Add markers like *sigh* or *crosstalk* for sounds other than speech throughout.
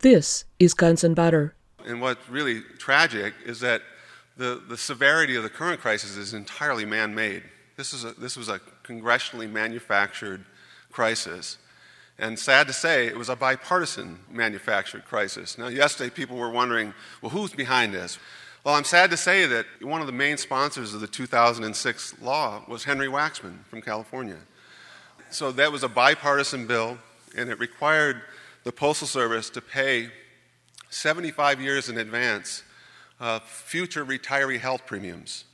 This is Guns and Butter. And what's really tragic is that the, the severity of the current crisis is entirely man made. This, is this was a congressionally manufactured crisis. And sad to say, it was a bipartisan manufactured crisis. Now, yesterday, people were wondering well, who's behind this? Well, I'm sad to say that one of the main sponsors of the 2006 law was Henry Waxman from California. So that was a bipartisan bill, and it required the Postal Service to pay 75 years in advance uh, future retiree health premiums.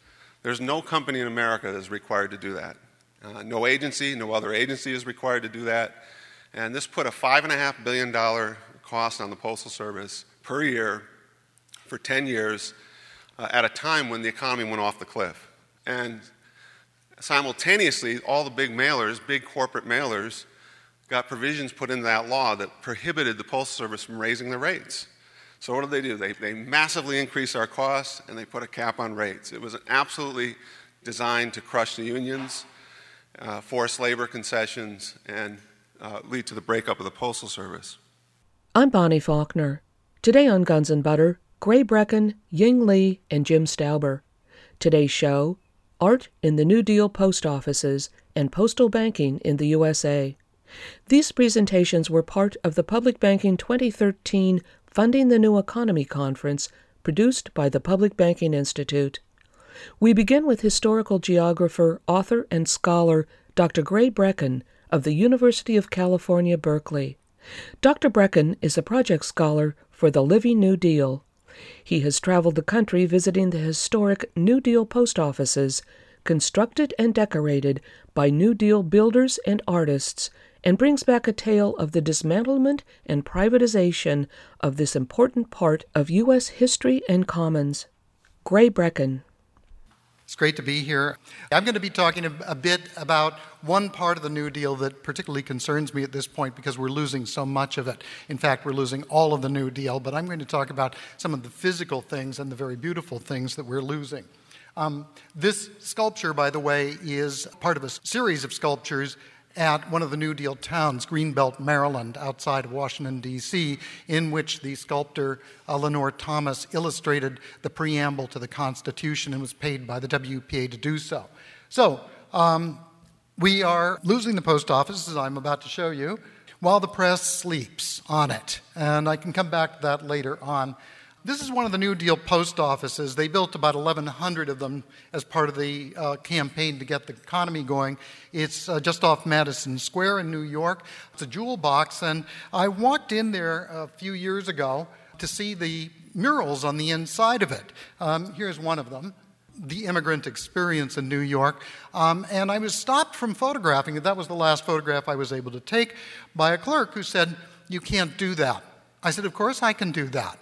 There's no company in America that is required to do that. Uh, no agency, no other agency is required to do that. And this put a $5.5 billion cost on the Postal Service per year for 10 years uh, at a time when the economy went off the cliff. And simultaneously, all the big mailers, big corporate mailers, got provisions put into that law that prohibited the Postal Service from raising the rates. So, what did they do? They, they massively increased our costs and they put a cap on rates. It was absolutely designed to crush the unions, uh, force labor concessions, and uh, lead to the breakup of the Postal Service. I'm Bonnie Faulkner. Today on Guns and Butter, Gray Brechin, Ying Lee, and Jim Sauber. Today's show Art in the New Deal Post Offices and Postal Banking in the USA. These presentations were part of the Public Banking 2013 Funding the New Economy conference produced by the Public Banking Institute. We begin with historical geographer, author, and scholar Dr. Gray Brechin of the University of California, Berkeley. Dr. Brechin is a project scholar for the Living New Deal. He has traveled the country visiting the historic New Deal post offices, constructed and decorated by New Deal builders and artists, and brings back a tale of the dismantlement and privatization of this important part of U.S. history and commons. Gray Brechin. It's great to be here. I'm going to be talking a, bit about one part of the New Deal that particularly concerns me at this point because we're losing so much of it. In fact, we're losing all of the New Deal, but I'm going to talk about some of the physical things and the very beautiful things that we're losing. Um, this sculpture, by the way, is part of a series of sculptures at one of the New Deal towns, Greenbelt, Maryland, outside of Washington, D.C., in which the sculptor Lenore Thomas illustrated the preamble to the Constitution and was paid by the WPA to do so. So, um, we are losing the post office, as I'm about to show you, while the press sleeps on it. And I can come back to that later on. This is one of the New Deal post offices. They built about 1,100 of them as part of the uh, campaign to get the economy going. It's uh, just off Madison Square in New York. It's a jewel box, and I walked in there a few years ago to see the murals on the inside of it. Um, here's one of them the immigrant experience in New York. Um, and I was stopped from photographing it. That was the last photograph I was able to take by a clerk who said, You can't do that. I said, Of course I can do that.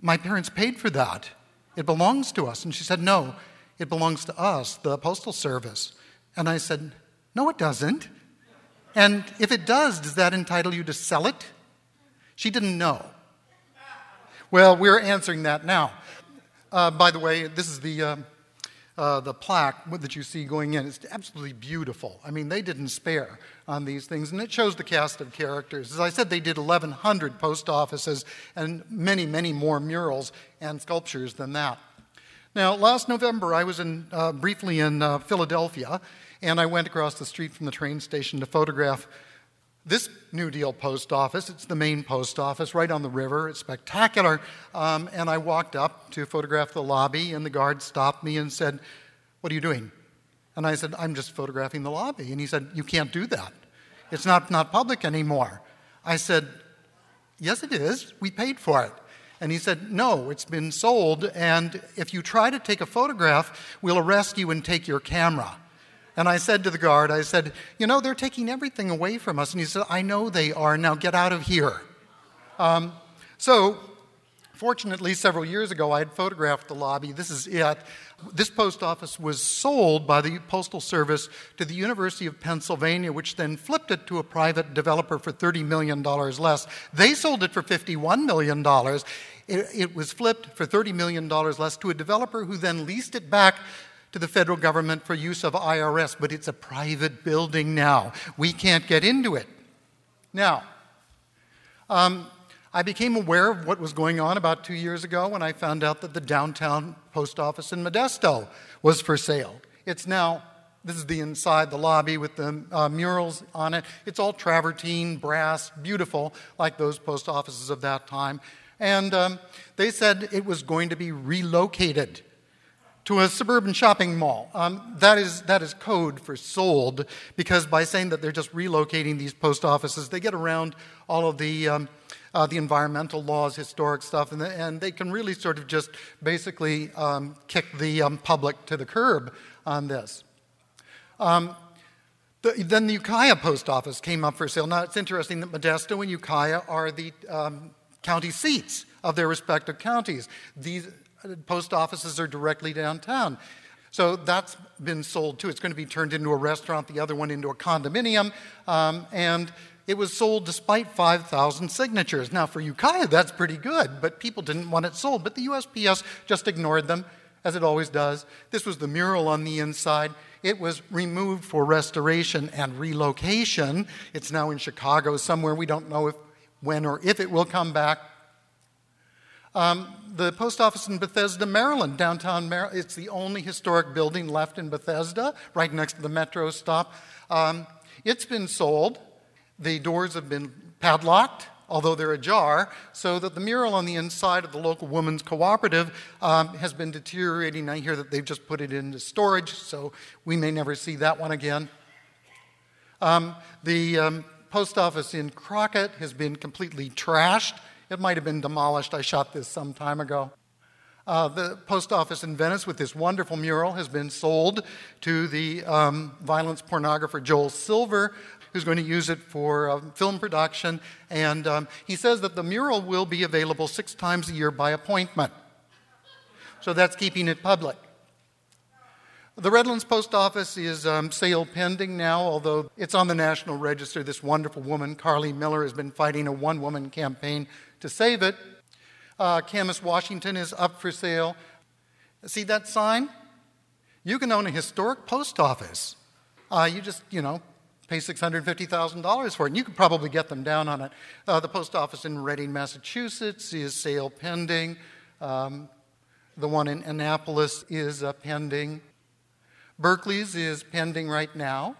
My parents paid for that. It belongs to us. And she said, No, it belongs to us, the Postal Service. And I said, No, it doesn't. And if it does, does that entitle you to sell it? She didn't know. Well, we're answering that now. Uh, by the way, this is the. Uh, uh, the plaque that you see going in. It's absolutely beautiful. I mean, they didn't spare on these things, and it shows the cast of characters. As I said, they did 1,100 post offices and many, many more murals and sculptures than that. Now, last November, I was in, uh, briefly in uh, Philadelphia, and I went across the street from the train station to photograph this New Deal post office. It's the main post office right on the river. It's spectacular. Um, and I walked up to photograph the lobby, and the guard stopped me and said, What are you doing? And I said, I'm just photographing the lobby. And he said, You can't do that. It's not, not public anymore. I said, Yes, it is. We paid for it. And he said, No, it's been sold, and if you try to take a photograph, we'll arrest you and take your camera. And I said to the guard, I said, You know, they're taking everything away from us. And he said, I know they are. Now get out of here. Um, so, fortunately, several years ago, I had photographed the lobby. This is it. This post office was sold by the Postal Service to the University of Pennsylvania, which then flipped it to a private developer for $30 million less. They sold it for $51 million. It, it was flipped for $30 million less to a developer who then leased it back to the federal government for use of IRS, but it's a private building now. We can't get into it. Now, um, I became aware of what was going on about two years ago when I found out that the downtown post office in Modesto was for sale. It's now, this is the inside, the lobby with the uh, murals on it. It's all travertine, brass, beautiful, like those post offices of that time. And um, they said it was going to be relocated to a suburban shopping mall. Um, that, is, that is code for sold, because by saying that they're just relocating these post offices, they get around all of the, um, uh, the environmental laws, historic stuff, and, the, and, they can really sort of just basically um, kick the um, public to the curb on this. Um, the, then the Ukiah post office came up for sale. Now, it's interesting that Modesto and Ukiah are the um, county seats of their respective counties. These post offices are directly downtown. So that's been sold too. It's going to be turned into a restaurant, the other one into a condominium. Um, and it was sold despite 5,000 signatures. Now, for Ukiah, that's pretty good, but people didn't want it sold. But the USPS just ignored them, as it always does. This was the mural on the inside. It was removed for restoration and relocation. It's now in Chicago somewhere. We don't know if, when or if it will come back. Um, the post office in Bethesda, Maryland, downtown Maryland, it's the only historic building left in Bethesda, right next to the metro stop. Um, it's been sold. The doors have been padlocked, although they're ajar, so that the mural on the inside of the local women's cooperative um, has been deteriorating. I hear that they've just put it into storage, so we may never see that one again. Um, the um, post office in Crockett has been completely trashed. It might have been demolished. I shot this some time ago. Uh, the post office in Venice with this wonderful mural has been sold to the um, violence pornographer Joel Silver, who's going to use it for uh, film production. And um, he says that the mural will be available six times a year by appointment. So that's keeping it public. The Redlands Post Office is um, sale pending now, although it's on the National Register. This wonderful woman, Carly Miller, has been fighting a one woman campaign to save it. Uh, Washington is up for sale. See that sign? You can own a historic post office. Uh, you just, you know, pay $650,000 for it, and you could probably get them down on it. Uh, the post office in Reading, Massachusetts is sale pending. Um, the one in Annapolis is uh, pending. Berkeley's is pending right now.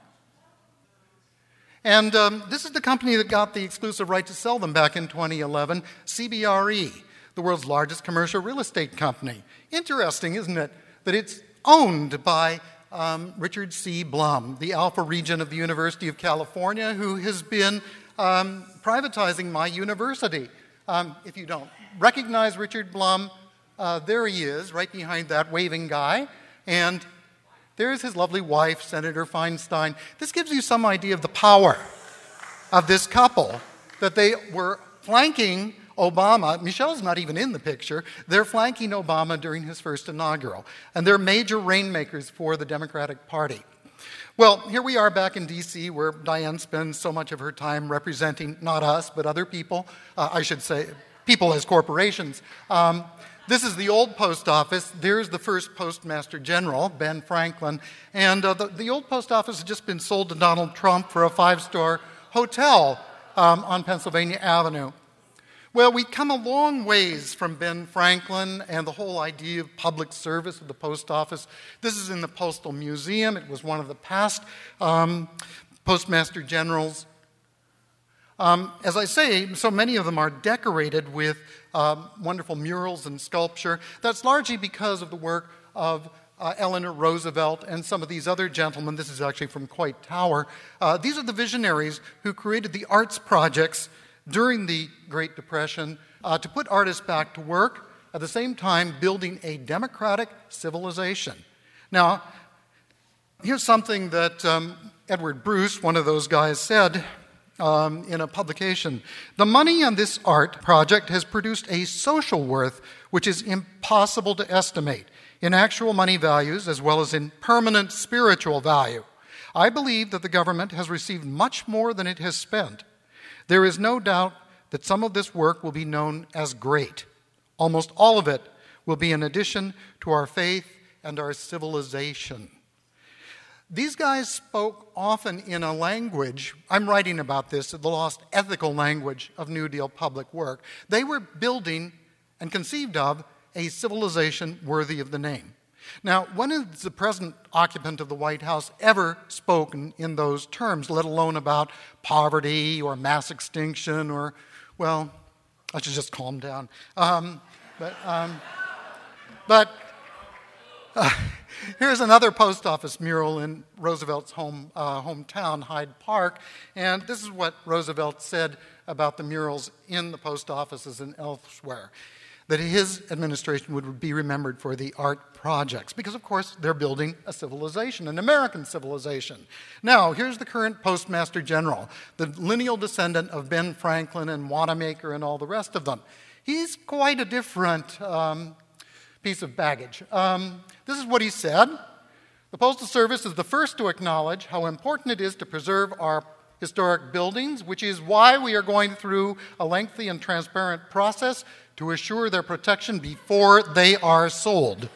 And um, this is the company that got the exclusive right to sell them back in 2011 CBRE, the world's largest commercial real estate company. Interesting, isn't it, that it's owned by um, Richard C. Blum, the Alpha Regent of the University of California, who has been um, privatizing my university. Um, if you don't recognize Richard Blum, uh, there he is, right behind that waving guy. And there's his lovely wife, Senator Feinstein. This gives you some idea of the power of this couple that they were flanking Obama. Michelle's not even in the picture. They're flanking Obama during his first inaugural. And they're major rainmakers for the Democratic Party. Well, here we are back in D.C., where Diane spends so much of her time representing not us, but other people. Uh, I should say, people as corporations. Um, this is the old post office. There's the first postmaster general, Ben Franklin. And uh, the, the, old post office has just been sold to Donald Trump for a five star hotel um, on Pennsylvania Avenue. Well, we've come a long ways from Ben Franklin and the whole idea of public service of the post office. This is in the Postal Museum. It was one of the past um, postmaster generals. Um, as I say, so many of them are decorated with um, wonderful murals and sculpture. That's largely because of the work of uh, Eleanor Roosevelt and some of these other gentlemen. This is actually from Coit Tower. Uh, these are the visionaries who created the arts projects during the Great Depression uh, to put artists back to work, at the same time, building a democratic civilization. Now, here's something that um, Edward Bruce, one of those guys, said um, in a publication. The money on this art project has produced a social worth which is impossible to estimate in actual money values as well as in permanent spiritual value. I believe that the government has received much more than it has spent. There is no doubt that some of this work will be known as great. Almost all of it will be an addition to our faith and our civilization. These guys spoke often in a language, I'm writing about this, the lost ethical language of New Deal public work. They were building and conceived of a civilization worthy of the name. Now, when has the present occupant of the White House ever spoken in those terms, let alone about poverty or mass extinction or, well, I should just calm down. Um, but, um, but uh, here's another post office mural in Roosevelt's home, uh, hometown, Hyde Park. And this is what Roosevelt said about the murals in the post offices and elsewhere that his administration would be remembered for the art projects, because of course they're building a civilization, an American civilization. Now, here's the current Postmaster General, the lineal descendant of Ben Franklin and Wanamaker and all the rest of them. He's quite a different um, piece of baggage. Um, this is what he said The Postal Service is the first to acknowledge how important it is to preserve our historic buildings, which is why we are going through a lengthy and transparent process to assure their protection before they are sold.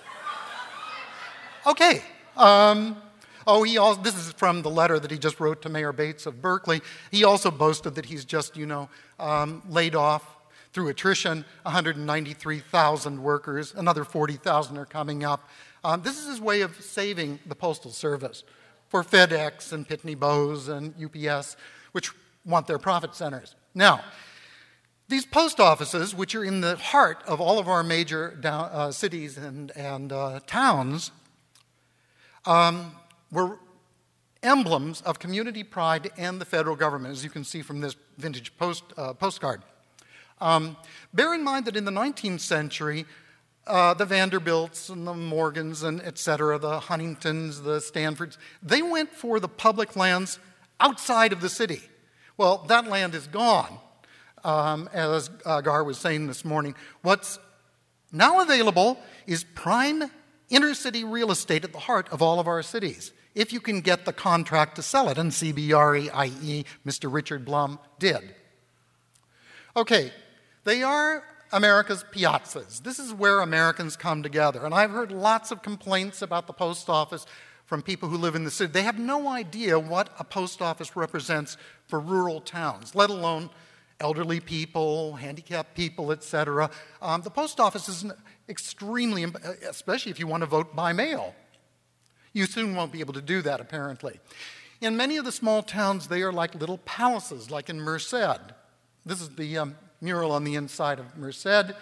Okay. Um, oh, he also, this is from the letter that he just wrote to Mayor Bates of Berkeley. He also boasted that he's just, you know, um, laid off through attrition 193,000 workers. Another 40,000 are coming up. Um, this is his way of saving the Postal Service for FedEx and Pitney Bowes and UPS, which want their profit centers. Now, these post offices, which are in the heart of all of our major down, uh, cities and, and uh, towns, um, were emblems of community pride and the federal government, as you can see from this vintage post, uh, postcard. Um, bear in mind that in the 19th century, uh, the Vanderbilts and the Morgans and et cetera, the Huntingtons, the Stanfords, they went for the public lands outside of the city. Well, that land is gone um, as uh, Gar was saying this morning. What's now available is prime inner city real estate at the heart of all of our cities, if you can get the contract to sell it. And CBRE, i.e., Mr. Richard Blum, did. Okay, they are America's piazzas. This is where Americans come together. And I've heard lots of complaints about the post office from people who live in the city. They have no idea what a post office represents for rural towns, let alone elderly people, handicapped people, etc. Um, the post office is extremely, especially if you want to vote by mail. You soon won't be able to do that, apparently. In many of the small towns, they are like little palaces, like in Merced. This is the um, mural on the inside of Merced.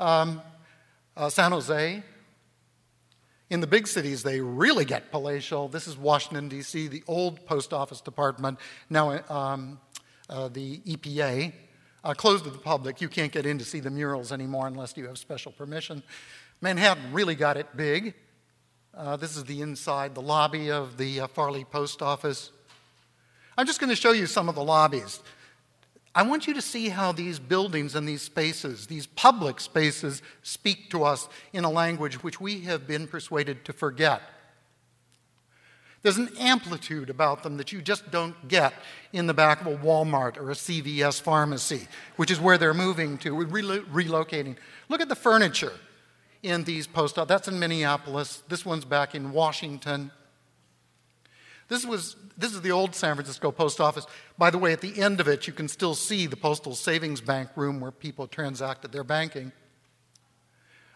Um, uh, San Jose. In the big cities, they really get palatial. This is Washington, D.C., the old post office department, now um, uh, the EPA, uh, closed to the public. You can't get in to see the murals anymore unless you have special permission. Manhattan really got it big. Uh, this is the inside, the lobby of the uh, Farley Post Office. I'm just going to show you some of the lobbies. I want you to see how these buildings and these spaces, these public spaces, speak to us in a language which we have been persuaded to forget. There's an amplitude about them that you just don't get in the back of a Walmart or a CVS pharmacy, which is where they're moving to, relocating. Look at the furniture in these post. That's in Minneapolis. This one's back in Washington. This, was, this is the old San Francisco post office. By the way, at the end of it, you can still see the postal savings bank room where people transacted their banking.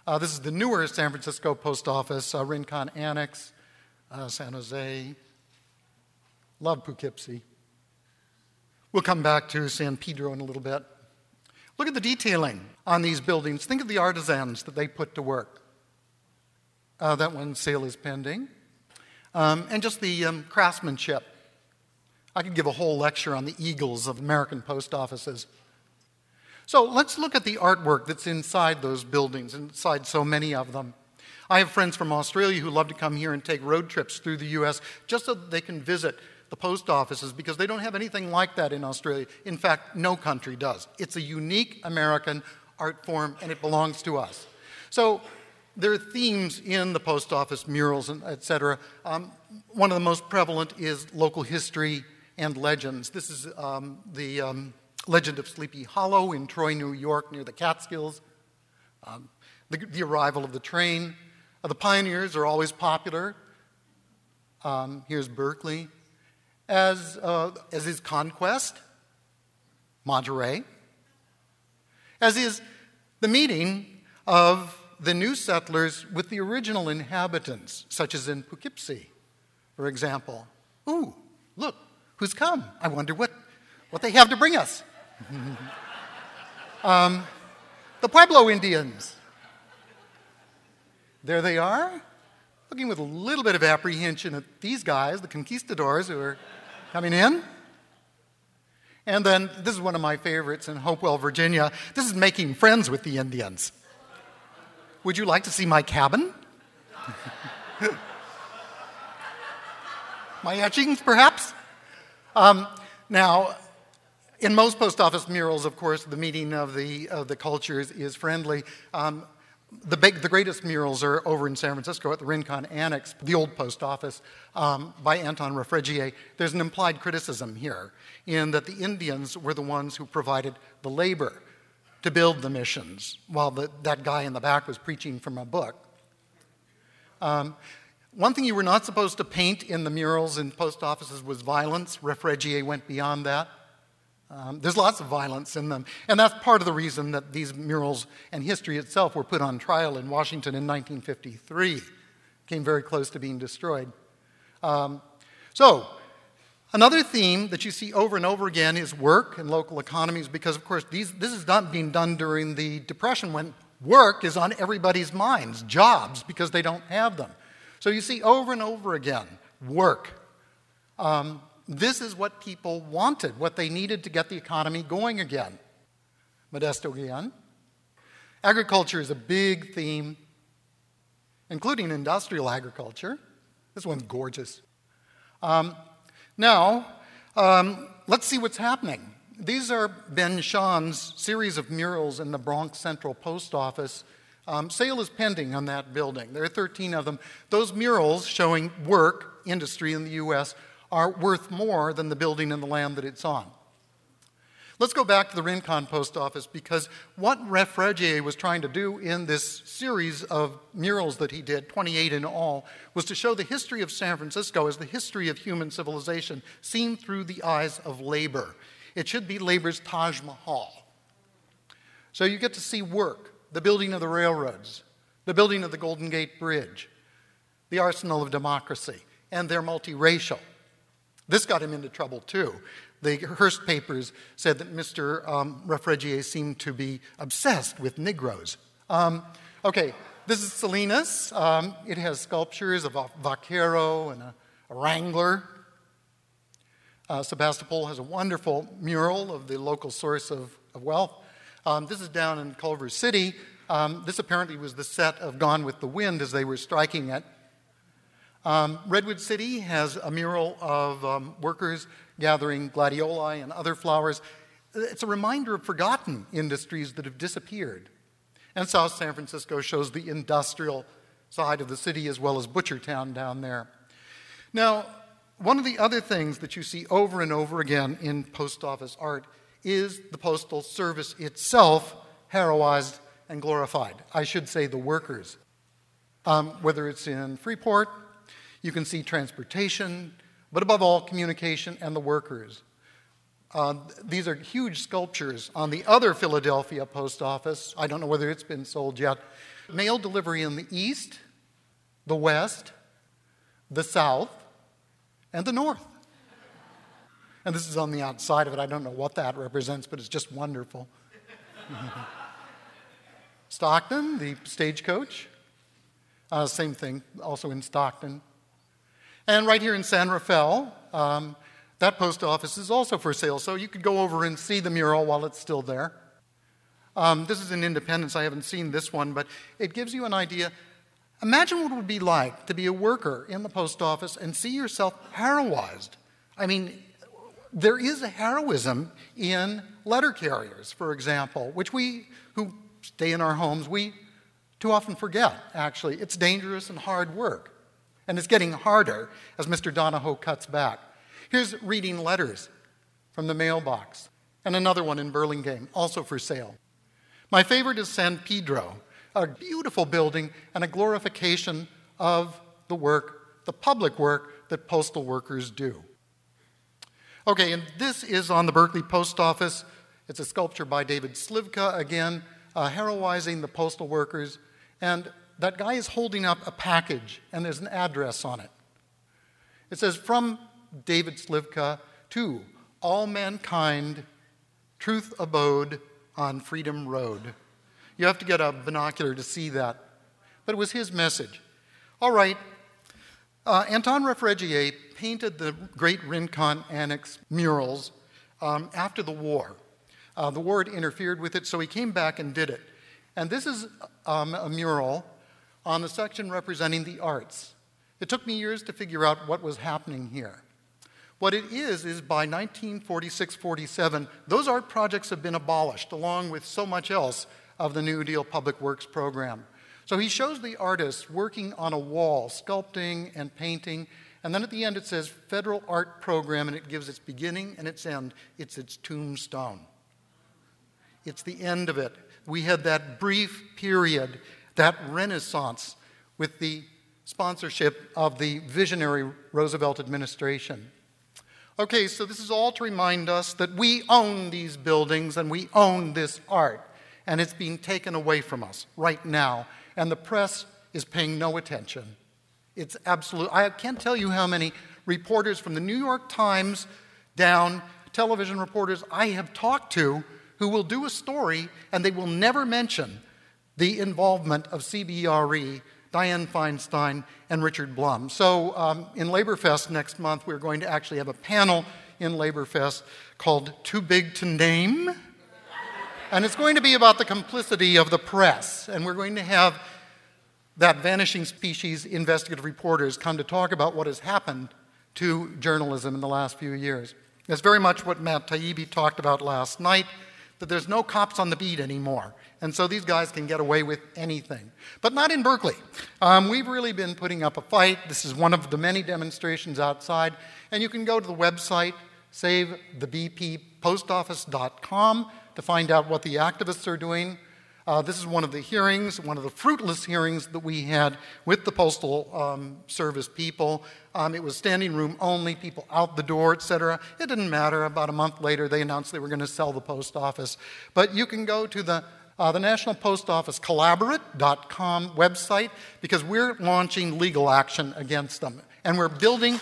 Uh, this is the newer San Francisco post office, uh, Rincon Annex uh, San Jose. Love Poughkeepsie. We'll come back to San Pedro in a little bit. Look at the detailing on these buildings. Think of the artisans that they put to work. Uh, that one sale is pending. Um, and just the um, craftsmanship. I could give a whole lecture on the eagles of American post offices. So let's look at the artwork that's inside those buildings, inside so many of them. I have friends from Australia who love to come here and take road trips through the U.S. just so they can visit the post offices because they don't have anything like that in Australia. In fact, no country does. It's a unique American art form and it belongs to us. So there are themes in the post office murals and et cetera. Um, one of the most prevalent is local history and legends. This is um, the um, legend of Sleepy Hollow in Troy, New York, near the Catskills. Um, the, the arrival of the train, uh, the pioneers are always popular. Um, here's Berkeley. As, uh, as is Conquest, Monterey. As is the meeting of the new settlers with the original inhabitants, such as in Poughkeepsie, for example. Ooh, look, who's come? I wonder what, what they have to bring us. *laughs* um, the Pueblo Indians. There they are, looking with a little bit of apprehension at these guys, the conquistadors who are coming in. And then, this is one of my favorites in Hopewell, Virginia. This is making friends with the Indians. Would you like to see my cabin? *laughs* my etchings, perhaps? Um, now, in most post office murals, of course, the meeting of the, of the cultures is friendly. Um, the, big, the, greatest murals are over in San Francisco at the Rincon Annex, the old post office, um, by Anton Refregier. There's an implied criticism here in that the Indians were the ones who provided the labor to build the missions while the, that guy in the back was preaching from a book. Um, one thing you were not supposed to paint in the murals in post offices was violence. Refregier went beyond that. Um, there's lots of violence in them. And that's part of the reason that these murals and history itself were put on trial in Washington in 1953. Came very close to being destroyed. Um, so, Another theme that you see over and over again is work and local economies, because, of course, these, this is not being done during the Depression when work is on everybody's minds, jobs, because they don't have them. So you see over and over again work. Um, this is what people wanted, what they needed to get the economy going again. Modesto again. Agriculture is a big theme, including industrial agriculture. This one's gorgeous. Um, now, um, let's see what's happening. These are Ben Shahn's series of murals in the Bronx Central Post Office. Um, sale is pending on that building. There are 13 of them. Those murals showing work, industry in the U.S., are worth more than the building and the land that it's on. Let's go back to the Rincon Post Office because what Refregier was trying to do in this series of murals that he did, 28 in all, was to show the history of San Francisco as the history of human civilization seen through the eyes of labor. It should be labor's Taj Mahal. So you get to see work, the building of the railroads, the building of the Golden Gate Bridge, the arsenal of democracy, and they're multiracial. This got him into trouble too. The Hearst papers said that Mr. Um, Refregier seemed to be obsessed with Negroes. Um, okay, this is Salinas. Um, it has sculptures of a vaquero and a, a wrangler. Uh, Sebastopol has a wonderful mural of the local source of, of wealth. Um, this is down in Culver City. Um, this apparently was the set of Gone with the Wind as they were striking it. Um, Redwood City has a mural of um, workers gathering gladioli and other flowers. It's a reminder of forgotten industries that have disappeared. And South San Francisco shows the industrial side of the city as well as Butchertown down there. Now, one of the other things that you see over and over again in post office art is the Postal Service itself heroized and glorified. I should say the workers. Um, whether it's in Freeport, you can see transportation, but above all, communication and the workers. Uh, these are huge sculptures on the other Philadelphia post office. I don't know whether it's been sold yet. Mail delivery in the east, the west, the south, and the north. And this is on the outside of it. I don't know what that represents, but it's just wonderful. *laughs* Stockton, the stagecoach. Uh, same thing, also in Stockton. And right here in San Rafael, um, that post office is also for sale, so you could go over and see the mural while it's still there. Um, this is in Independence. I haven't seen this one, but it gives you an idea. Imagine what it would be like to be a worker in the post office and see yourself heroized. I mean, there is a heroism in letter carriers, for example, which we who stay in our homes, we too often forget, actually. It's dangerous and hard work. And it's getting harder as Mr. Donahoe cuts back. Here's reading letters from the mailbox, and another one in Burlingame, also for sale. My favorite is San Pedro, a beautiful building and a glorification of the work, the public work that postal workers do. Okay, and this is on the Berkeley Post Office. It's a sculpture by David Slivka, again, uh, heroizing the postal workers. And that guy is holding up a package, and there's an address on it. It says, From David Slivka to all mankind, truth abode on Freedom Road. You have to get a binocular to see that. But it was his message. All right, uh, Anton Refregier painted the great Rincon Annex murals um, after the war. Uh, the war had interfered with it, so he came back and did it. And this is um, a mural on the section representing the arts. It took me years to figure out what was happening here. What it is, is by 1946 47, those art projects have been abolished, along with so much else of the New Deal Public Works program. So he shows the artists working on a wall, sculpting and painting, and then at the end it says Federal Art Program, and it gives its beginning and its end. It's its tombstone. It's the end of it. We had that brief period, that renaissance with the sponsorship of the visionary Roosevelt administration. Okay, so this is all to remind us that we own these buildings and we own this art, and it's being taken away from us right now, and the press is paying no attention. It's absolute. I can't tell you how many reporters from the New York Times down, television reporters I have talked to who will do a story and they will never mention the involvement of CBRE, Diane Feinstein, and Richard Blum. So um, in Laborfest next month, we're going to actually have a panel in Laborfest called Too Big to Name. And it's going to be about the complicity of the press. And we're going to have that vanishing species investigative reporters come to talk about what has happened to journalism in the last few years. That's very much what Matt Taibbi talked about last night that there's no cops on the beat anymore. And so these guys can get away with anything. But not in Berkeley. Um, we've really been putting up a fight. This is one of the many demonstrations outside. And you can go to the website, savethebppostoffice.com, to find out what the activists are doing. Uh, this is one of the hearings, one of the fruitless hearings that we had with the Postal um, Service people. Um, it was standing room only, people out the door, etc. It didn't matter. About a month later, they announced they were going to sell the post office. But you can go to the uh, the National Post Office collaborate.com website because we're launching legal action against them. And we're building.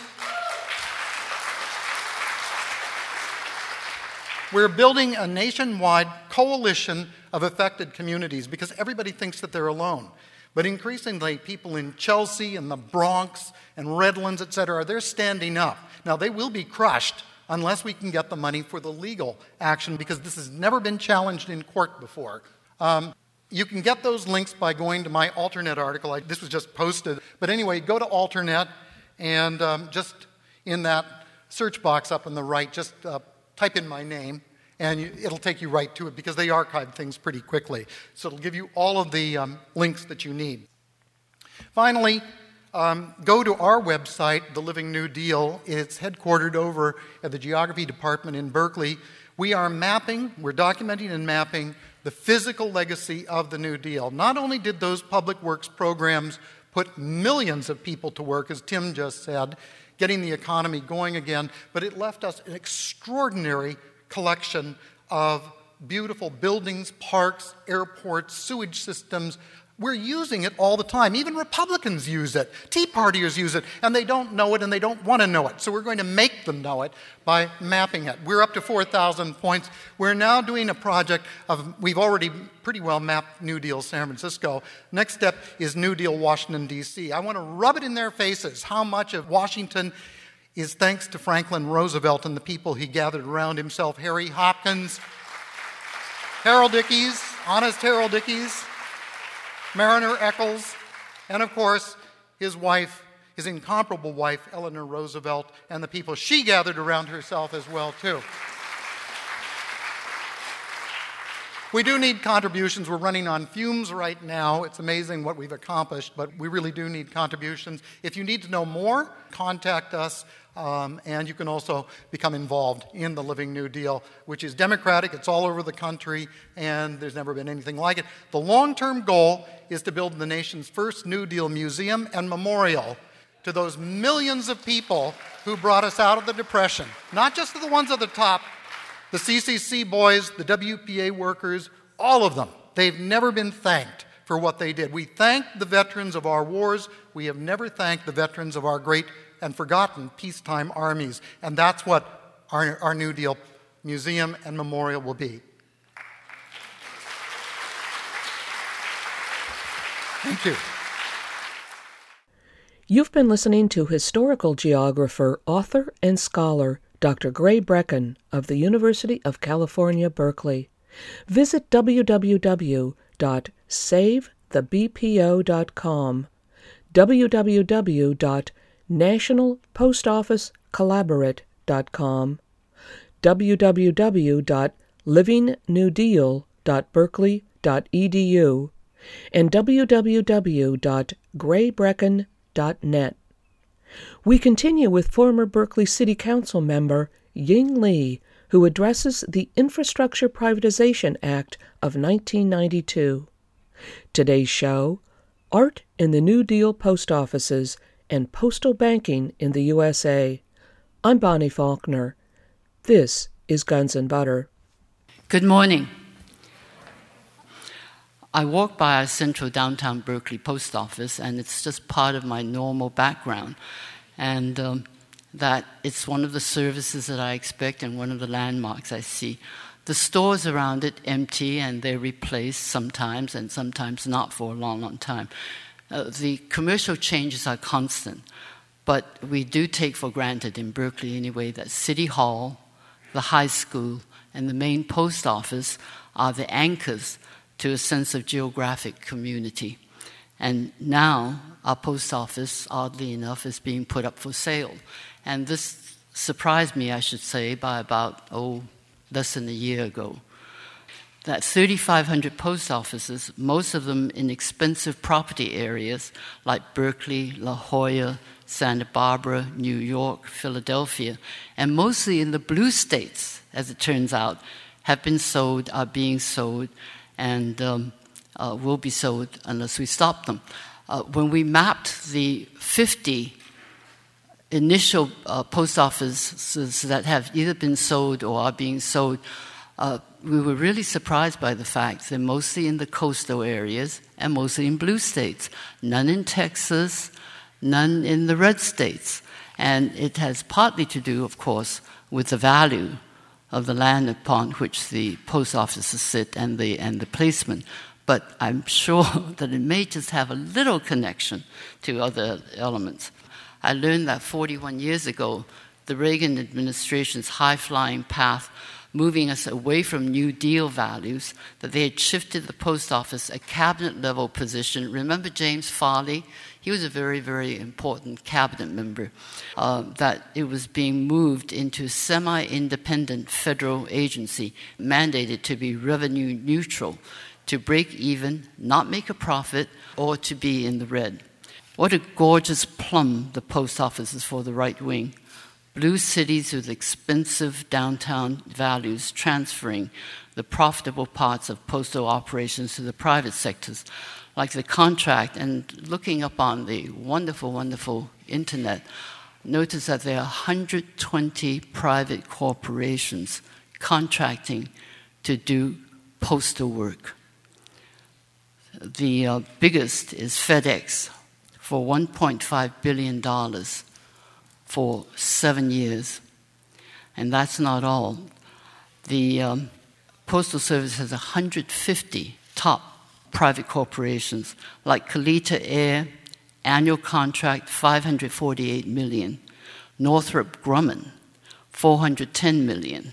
We're building a nationwide coalition of affected communities because everybody thinks that they're alone. But increasingly, people in Chelsea and the Bronx and Redlands, et cetera, they're standing up. Now, they will be crushed unless we can get the money for the legal action because this has never been challenged in court before. Um, you can get those links by going to my Alternet article. I, this was just posted. But anyway, go to Alternet and um, just in that search box up on the right, just uh, type in my name and you, it'll take you right to it because they archive things pretty quickly. So it'll give you all of the um, links that you need. Finally, um, go to our website, The Living New Deal. It's headquartered over at the Geography Department in Berkeley. We are mapping, we're documenting and mapping the physical legacy of the New Deal. Not only did those public works programs put millions of people to work, as Tim just said, getting the economy going again, but it left us an extraordinary collection of beautiful buildings, parks, airports, sewage systems. We're using it all the time. Even Republicans use it. Tea Partiers use it, and they don't know it and they don't want to know it. So we're going to make them know it by mapping it. We're up to 4,000 points. We're now doing a project of, we've already pretty well mapped New Deal San Francisco. Next step is New Deal Washington, D.C. I want to rub it in their faces how much of Washington is thanks to Franklin Roosevelt and the people he gathered around himself Harry Hopkins, Harold Ickes, honest Harold Ickes, Marriner Eccles, and of course, his wife, his incomparable wife, Eleanor Roosevelt, and the people she gathered around herself as well, too. We do need contributions. We're running on fumes right now. It's amazing what we've accomplished, but we really do need contributions. If you need to know more, contact us. Um, and you can also become involved in the Living New Deal, which is democratic, it's all over the country, and there's never been anything like it. The long term goal is to build the nation's first New Deal museum and memorial to those millions of people who brought us out of the Depression, not just to the ones at the top, the CCC boys, the WPA workers, all of them. They've never been thanked for what they did. We thank the veterans of our wars. We have never thanked the veterans of our great and forgotten peacetime armies. And that's what our, our New Deal Museum and Memorial will be. Thank you. You've been listening to historical geographer, author, and scholar Dr. Gray Brechin of the University of California, Berkeley. Visit www.savethebpo.com, www.nationalpostofficecollaborate.com, www.livingnewdeal.berkeley.edu, and www.graybreckin.net. We continue with former Berkeley City Council member Ying Lee, who addresses the Infrastructure Privatization Act of 1992. Today's show Art in the New Deal Post Offices and Postal Banking in the USA. I'm Bonnie Faulkner. This is Guns and Butter. Good morning. I walk by a central downtown Berkeley post office, and it's just part of my normal background. And um, that it's one of the services that I expect and one of the landmarks I see. The stores around it empty and they're replaced sometimes and sometimes not for a long, long time. Uh, the commercial changes are constant, but we do take for granted in Berkeley anyway that City Hall, the high school, and the main post office are the anchors to a sense of geographic community. And now our post office, oddly enough, is being put up for sale. And this surprised me, I should say, by about, oh, less than a year ago. That 3,500 post offices, most of them in expensive property areas like Berkeley, La Jolla, Santa Barbara, New York, Philadelphia, and mostly in the blue states, as it turns out, have been sold, are being sold, and um, uh, will be sold unless we stop them. Uh, when we mapped the 50 initial uh, post offices that have either been sold or are being sold, uh, we were really surprised by the fact they're mostly in the coastal areas and mostly in blue states, none in Texas, none in the red states. And it has partly to do, of course, with the value of the land upon which the post offices sit and the, and the placement. But I'm *laughs* sure that it may just have a little connection to other elements. I learned that 41 years ago, the Reagan administration's high flying path moving us away from New Deal values, that they had shifted the post office a cabinet level position. Remember James Farley? He was a very, very important cabinet member. Uh, that it was being moved into semi independent federal agency, mandated to be revenue neutral, to break even, not make a profit, or to be in the red. What a gorgeous plum the post office is for the right wing. Blue cities with expensive downtown values transferring the profitable parts of postal operations to the private sectors, like the contract. And looking up on the wonderful, wonderful internet, notice that there are 120 private corporations contracting to do postal work. The uh, biggest is FedEx, for $1.5 billion for seven years. And that's not all. The um, Postal Service has 150 top private corporations like Kalitta Air, annual contract 548 million, Northrop Grumman 410 million,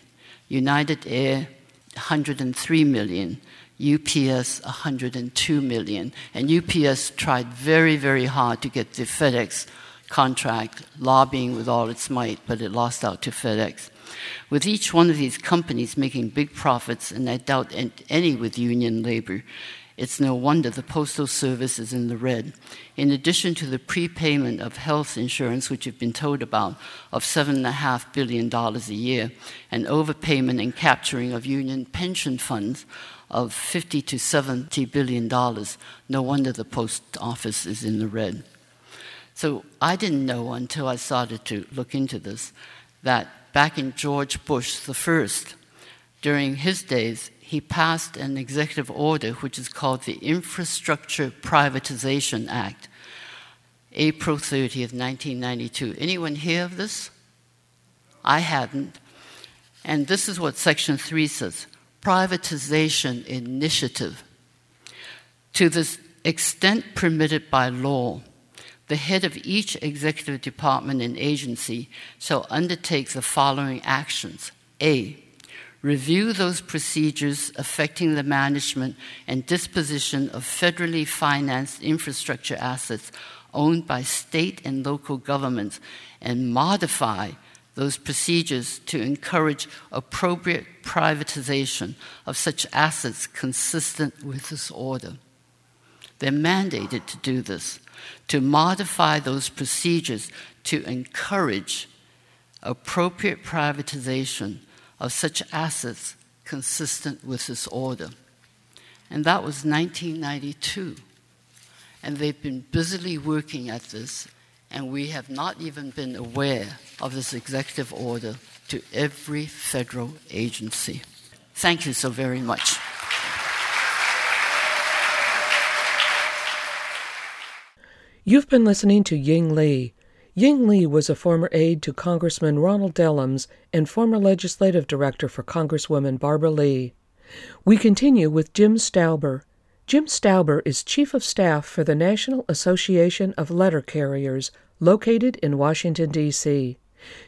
United Air 103 million, UPS 102 million. And UPS tried very, very hard to get the FedEx contract, lobbying with all its might, but it lost out to FedEx. With each one of these companies making big profits, and I doubt any with union labor, it's no wonder the Postal Service is in the red. In addition to the prepayment of health insurance, which you've been told about, of $7.5 billion a year, and overpayment and capturing of union pension funds of 50 to 70 billion dollars. No wonder the post office is in the red. So I didn't know until I started to look into this that back in George Bush the first, during his days, he passed an executive order which is called the Infrastructure Privatization Act, April 30th, 1992. Anyone hear of this? I hadn't. And this is what Section 3 says privatization initiative. To the extent permitted by law, the head of each executive department and agency shall undertake the following actions A. Review those procedures affecting the management and disposition of federally financed infrastructure assets owned by state and local governments and modify those procedures to encourage appropriate privatization of such assets consistent with this order. They're mandated to do this, to modify those procedures to encourage appropriate privatization of such assets consistent with this order. And that was 1992. And they've been busily working at this and we have not even been aware of this executive order to every federal agency. Thank you so very much. You've been listening to Ying Lee. Ying Lee was a former aide to Congressman Ronald Dellums and former legislative director for Congresswoman Barbara Lee. We continue with Jim Sauber. Jim Sauber is Chief of Staff for the National Association of Letter Carriers, located in Washington, D.C.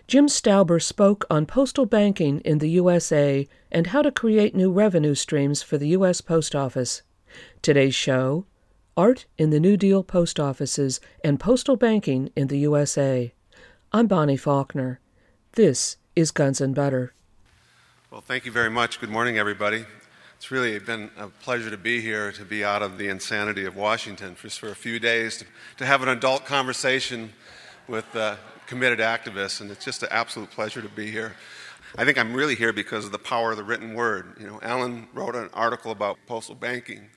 Jim Sauber spoke on postal banking in the USA and how to create new revenue streams for the U.S. Post Office. Today's show Art in the New Deal Post Offices and Postal Banking in the USA. I'm Bonnie Faulkner. This is Guns and Butter. Well, thank you very much. Good morning, everybody. It's really been a pleasure to be here, to be out of the insanity of Washington just for a few days, to, to have an adult conversation with uh, committed activists, and it's just an absolute pleasure to be here. I think I'm really here because of the power of the written word. You know, Ellen wrote an article about postal banking,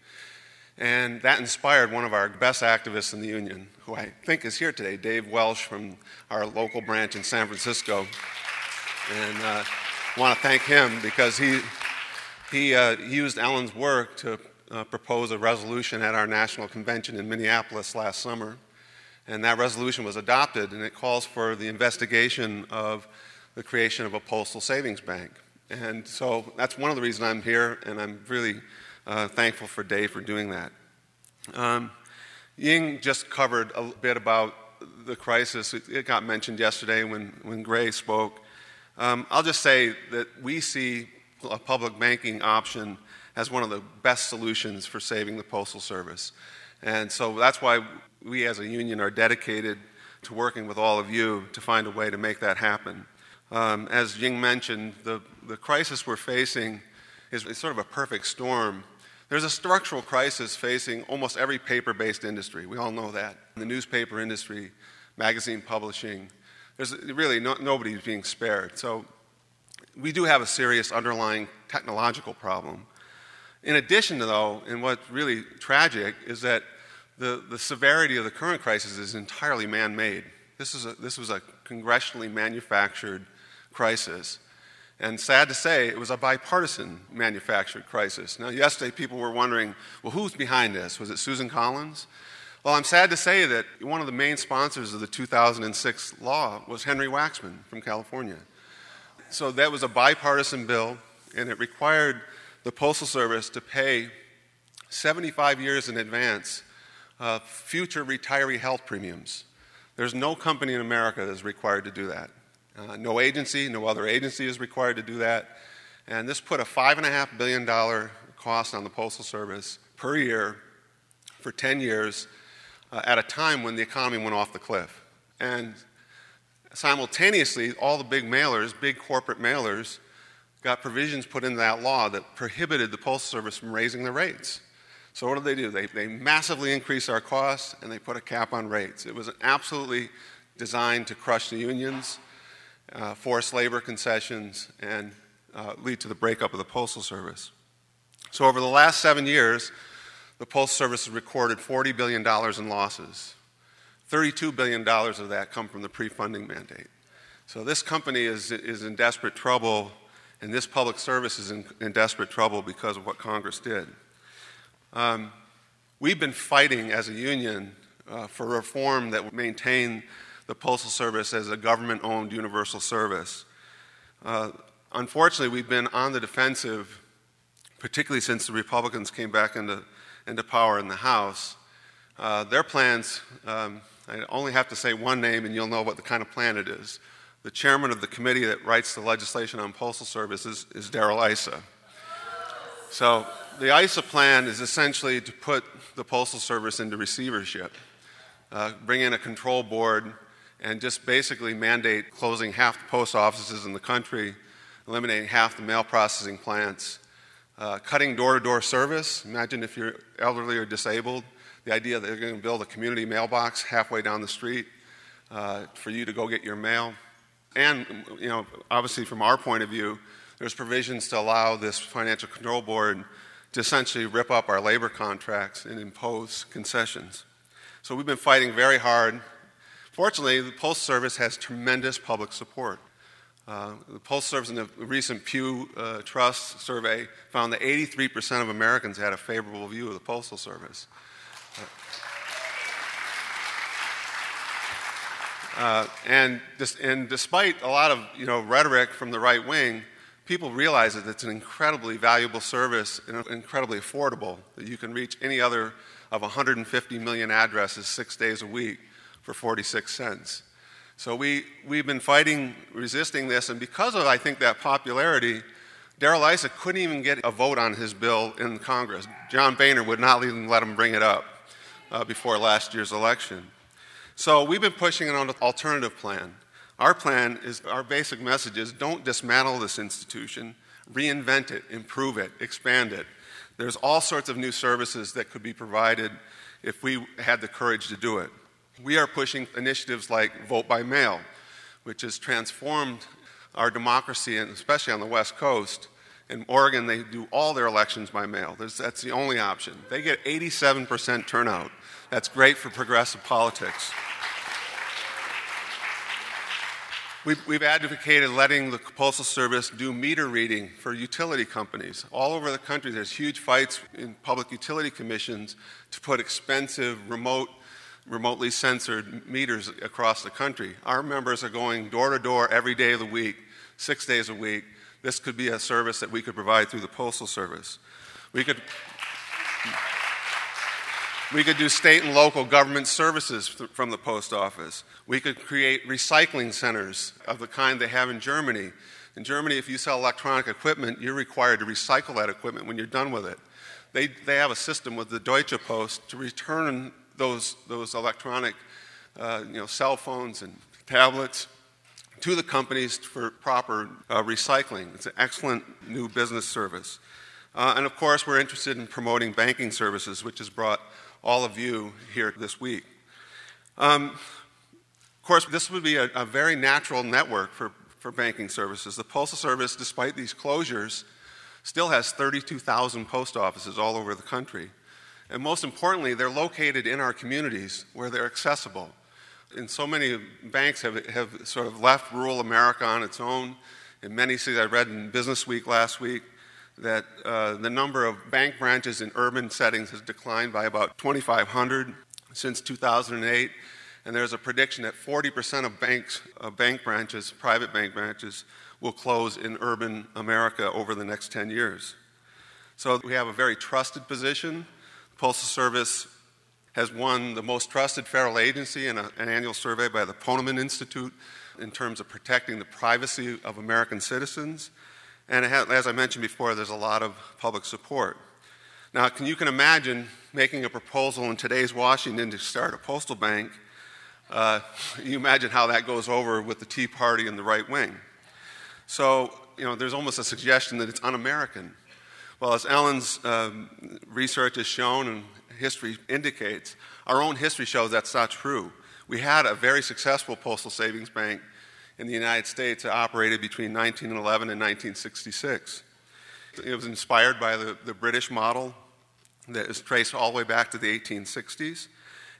and that inspired one of our best activists in the union, who I think is here today, Dave Welsh from our local branch in San Francisco. And uh, I want to thank him because he he uh, used Ellen's work to uh, propose a resolution at our national convention in Minneapolis last summer. And that resolution was adopted, and it calls for the investigation of the creation of a postal savings bank. And so that's one of the reasons I'm here, and I'm really uh, thankful for Dave for doing that. Um, Ying just covered a bit about the crisis. It, got mentioned yesterday when, when Gray spoke. Um, I'll just say that we see a public banking option as one of the best solutions for saving the Postal Service. And so that's why we as a union are dedicated to working with all of you to find a way to make that happen. Um, as Ying mentioned, the, the crisis we're facing is sort of a perfect storm. There's a structural crisis facing almost every paper based industry. We all know that. The newspaper industry, magazine publishing, there's really no, nobody's being spared. So we do have a serious underlying technological problem. In addition to, though, and what's really tragic is that the, the severity of the current crisis is entirely man made. This, is this was a congressionally manufactured crisis. And sad to say, it was a bipartisan manufactured crisis. Now, yesterday people were wondering, well, who's behind this? Was it Susan Collins? Well, I'm sad to say that one of the main sponsors of the 2006 law was Henry Waxman from California. So that was a bipartisan bill, and it required the Postal Service to pay 75 years in advance uh, future retiree health premiums. There's no company in America that is required to do that. Uh, no agency, no other agency is required to do that. And this put a $5.5 billion cost on the Postal Service per year for 10 years uh, at a time when the economy went off the cliff. And simultaneously, all the big mailers, big corporate mailers, got provisions put into that law that prohibited the Postal Service from raising the rates. So, what did they do? They, they massively increased our costs and they put a cap on rates. It was absolutely designed to crush the unions, uh, force labor concessions, and uh, lead to the breakup of the Postal Service. So, over the last seven years, the Postal Service has recorded $40 billion in losses. $32 billion of that come from the pre-funding mandate. So this company is, is in desperate trouble, and this public service is in, in desperate trouble because of what Congress did. Um, we've been fighting as a union uh, for reform that would maintain the Postal Service as a government owned universal service. Uh, unfortunately, we've been on the defensive, particularly since the Republicans came back into, into power in the House. Uh, their plans, um, I only have to say one name and you'll know what the kind of plan it is. The chairman of the committee that writes the legislation on postal services is Darrell Issa. So the Issa plan is essentially to put the Postal Service into receivership, uh, bring in a control board, and just basically mandate closing half the post offices in the country, eliminating half the mail processing plants, uh, cutting door to door service. Imagine if you're elderly or disabled, the idea that they're going to build a community mailbox halfway down the street uh, for you to go get your mail. And, you know, obviously from our point of view, there's provisions to allow this financial control board to essentially rip up our labor contracts and impose concessions. So we've been fighting very hard. Fortunately, the Postal Service has tremendous public support. Uh, the Postal Service in the recent Pew uh, Trust survey found that 83% of Americans had a favorable view of the Postal Service. Uh, and, and despite a lot of you know, rhetoric from the right wing, people realize that it's an incredibly valuable service and incredibly affordable, that you can reach any other of 150 million addresses six days a week for 46 cents. So we, we've been fighting, resisting this, and because of, I think, that popularity, Darrell Issa couldn't even get a vote on his bill in Congress. John Boehner would not even let him bring it up uh, before last year's election. So we've been pushing an alternative plan. Our plan is our basic message is don't dismantle this institution, reinvent it, improve it, expand it. There's all sorts of new services that could be provided if we had the courage to do it. We are pushing initiatives like vote by mail, which has transformed our democracy, and especially on the West Coast. In Oregon, they do all their elections by mail. That's the only option. They get 87% turnout. That's great for progressive politics. We've, advocated letting the Postal Service do meter reading for utility companies. All over the country, there's huge fights in public utility commissions to put expensive, remote, remotely censored meters across the country. Our members are going door to door every day of the week, six days a week. This could be a service that we could provide through the Postal Service. We could. We could do state and local government services from the post office. We could create recycling centers of the kind they have in Germany. In Germany, if you sell electronic equipment, you're required to recycle that equipment when you're done with it. They, they have a system with the Deutsche Post to return those, those electronic uh, you know, cell phones and tablets to the companies for proper uh, recycling. It's an excellent new business service. Uh, and of course, we're interested in promoting banking services, which has brought all of you here this week. Um, of course, this would be a, a, very natural network for, for banking services. The Postal Service, despite these closures, still has 32,000 post offices all over the country. And most importantly, they're located in our communities where they're accessible. And so many banks have, have sort of left rural America on its own. In many cities, I read in Business Week last week, that uh, the number of bank branches in urban settings has declined by about 2,500 since 2008. And there's a prediction that 40% of banks, uh, bank branches, private bank branches, will close in urban America over the next 10 years. So we have a very trusted position. Postal Service has won the most trusted federal agency in a, an annual survey by the Ponemon Institute in terms of protecting the privacy of American citizens. And as I mentioned before, there's a lot of public support. Now, can you can imagine making a proposal in today's Washington to start a postal bank? Uh, *laughs* you imagine how that goes over with the Tea Party and the right wing. So, you know, there's almost a suggestion that it's un-American. Well, as Ellen's um, research has shown and history indicates, our own history shows that's not true. We had a very successful postal savings bank in the United States that operated between 1911 and 1966. It was inspired by the, the British model that is traced all the way back to the 1860s.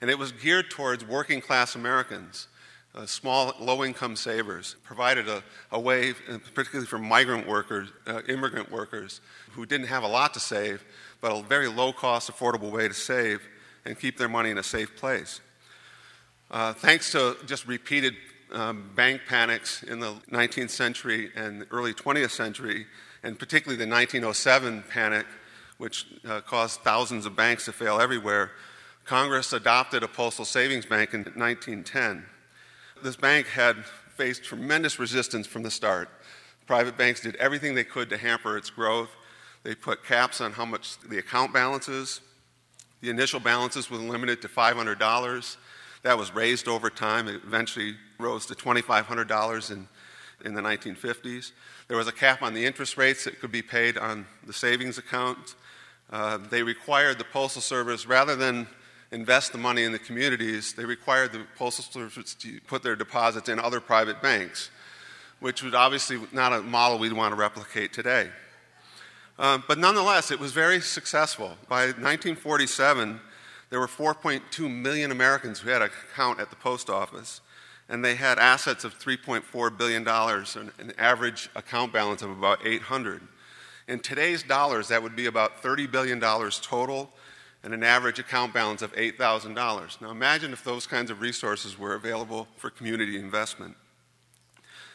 And it was geared towards working class Americans, uh, small, low income savers, provided a, a way, uh, particularly for migrant workers, uh, immigrant workers, who didn't have a lot to save, but a very low cost, affordable way to save and keep their money in a safe place. Uh, thanks to just repeated um, bank panics in the 19th century and early 20th century, and particularly the 1907 panic, which uh, caused thousands of banks to fail everywhere, Congress adopted a postal savings bank in 1910. This bank had faced tremendous resistance from the start. Private banks did everything they could to hamper its growth. They put caps on how much the account balances. The initial balances were limited to $500. That was raised over time. It eventually rose to $2,500 in, in the 1950s. There was a cap on the interest rates that could be paid on the savings account. Uh, they required the Postal Service, rather than invest the money in the communities, they required the Postal Service to put their deposits in other private banks, which was obviously not a model we'd want to replicate today. Um, but nonetheless, it was very successful. By 1947, there were 4.2 million Americans who had an account at the post office, and they had assets of $3.4 billion, and an average account balance of about 800. In today's dollars, that would be about $30 billion total and an average account balance of $8,000. Now imagine if those kinds of resources were available for community investment.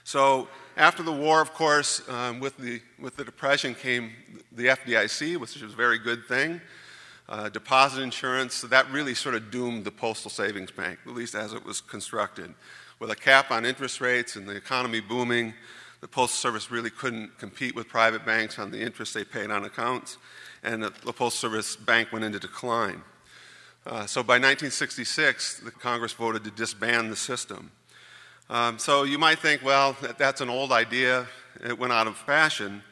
So after the war, of course, um, with, the, with the Depression came the FDIC, which was a very good thing uh, deposit insurance. So that really sort of doomed the Postal Savings Bank, at least as it was constructed. With a cap on interest rates and the economy booming, the Postal Service really couldn't compete with private banks on the interest they paid on accounts, and the, Postal Service Bank went into decline. Uh, so by 1966, the Congress voted to disband the system. Um, so you might think, well, that, that's an old idea, it went out of fashion.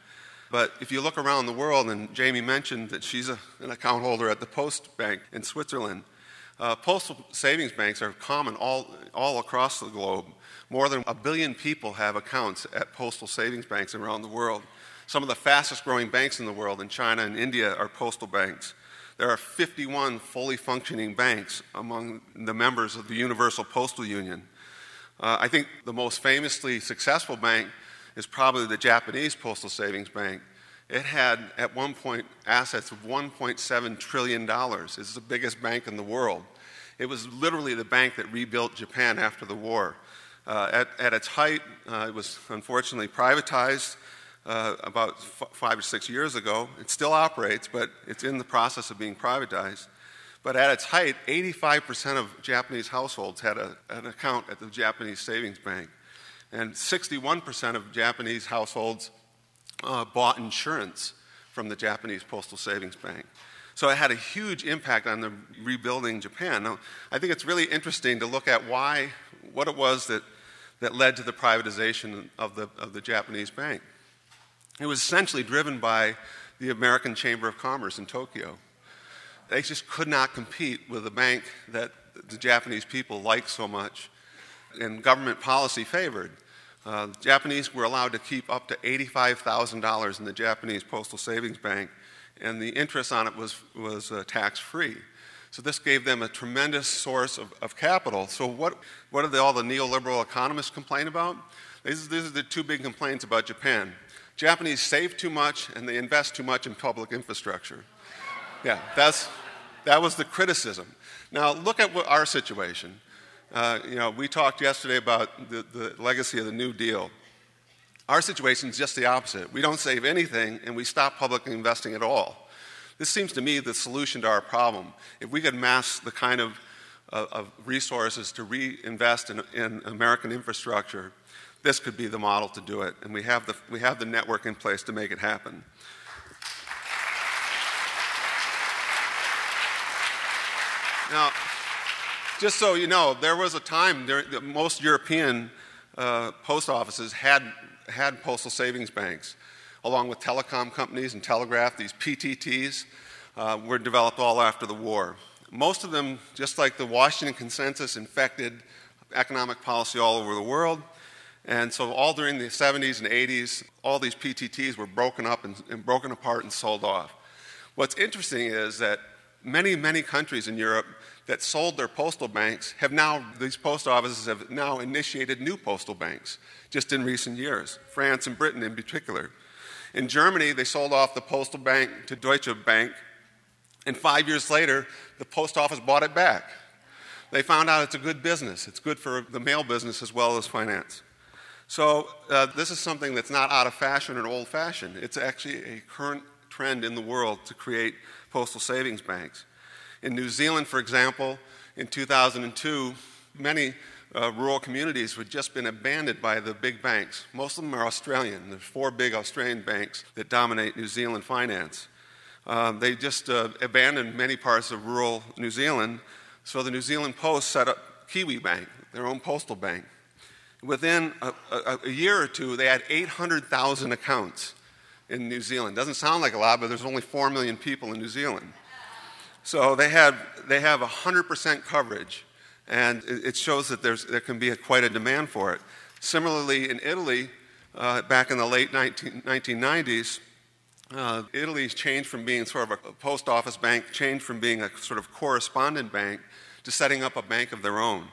But if you look around the world, and Jamie mentioned that she's a, an account holder at the Post Bank in Switzerland, uh, postal savings banks are common all, all across the globe. More than a billion people have accounts at postal savings banks around the world. Some of the fastest growing banks in the world in China and India are postal banks. There are 51 fully functioning banks among the members of the Universal Postal Union. Uh, I think the most famously successful bank is probably the Japanese Postal Savings Bank. It had at one point assets of $1.7 trillion. It's the biggest bank in the world. It was literally the bank that rebuilt Japan after the war. Uh, at, at, its height, uh, it was unfortunately privatized uh, about f- five or six years ago. It still operates, but it's in the process of being privatized. But at its height, 85% of Japanese households had a, an account at the Japanese Savings Bank and 61% of Japanese households uh, bought insurance from the Japanese Postal Savings Bank. So it had a huge impact on the rebuilding Japan. Now, I think it's really interesting to look at why, what it was that, that led to the privatization of the, of the Japanese bank. It was essentially driven by the American Chamber of Commerce in Tokyo. They just could not compete with a bank that the Japanese people liked so much and government policy favored. Uh, Japanese were allowed to keep up to $85,000 in the Japanese Postal Savings Bank, and the interest on it was, was uh, tax free. So this gave them a tremendous source of, of capital. So what, what do all the neoliberal economists complain about? These, these are the two big complaints about Japan. Japanese save too much and they invest too much in public infrastructure. Yeah, that's, that was the criticism. Now look at what our situation. Uh, you know, we talked yesterday about the, the legacy of the New Deal. Our situation is just the opposite. We don't save anything and we stop public investing at all. This seems to me the solution to our problem. If we could mass the kind of, uh, of resources to reinvest in, in American infrastructure, this could be the model to do it. And we have the, we have the network in place to make it happen. Now, just so you know, there was a time during most European uh, post offices had, had postal savings banks, along with telecom companies and telegraph. These PTTs uh, were developed all after the war. Most of them, just like the Washington Consensus, infected economic policy all over the world. And so, all during the 70s and 80s, all these PTTs were broken up and, and broken apart and sold off. What's interesting is that many, many countries in Europe that sold their postal banks have now, these post offices have now initiated new postal banks just in recent years, France and Britain in particular. In Germany, they sold off the postal bank to Deutsche Bank, and five years later, the post office bought it back. They found out it's a good business. It's good for the mail business as well as finance. So, uh, this is something that's not out of fashion or old fashioned. It's actually a current trend in the world to create postal savings banks. In New Zealand, for example, in 2002, many uh, rural communities had just been abandoned by the big banks. Most of them are Australian. There's four big Australian banks that dominate New Zealand finance. Um, they just uh, abandoned many parts of rural New Zealand, so the New Zealand Post set up Kiwi Bank, their own postal bank. Within a, a, a year or two, they had 800,000 accounts in New Zealand. Doesn't sound like a lot, but there's only 4 million people in New Zealand. So they have, they have 100% coverage, and it shows that there's, there can be a, quite a demand for it. Similarly, in Italy, uh, back in the late 19, 1990s, uh, Italy's changed from being sort of a post office bank, changed from being a sort of correspondent bank to setting up a bank of their own.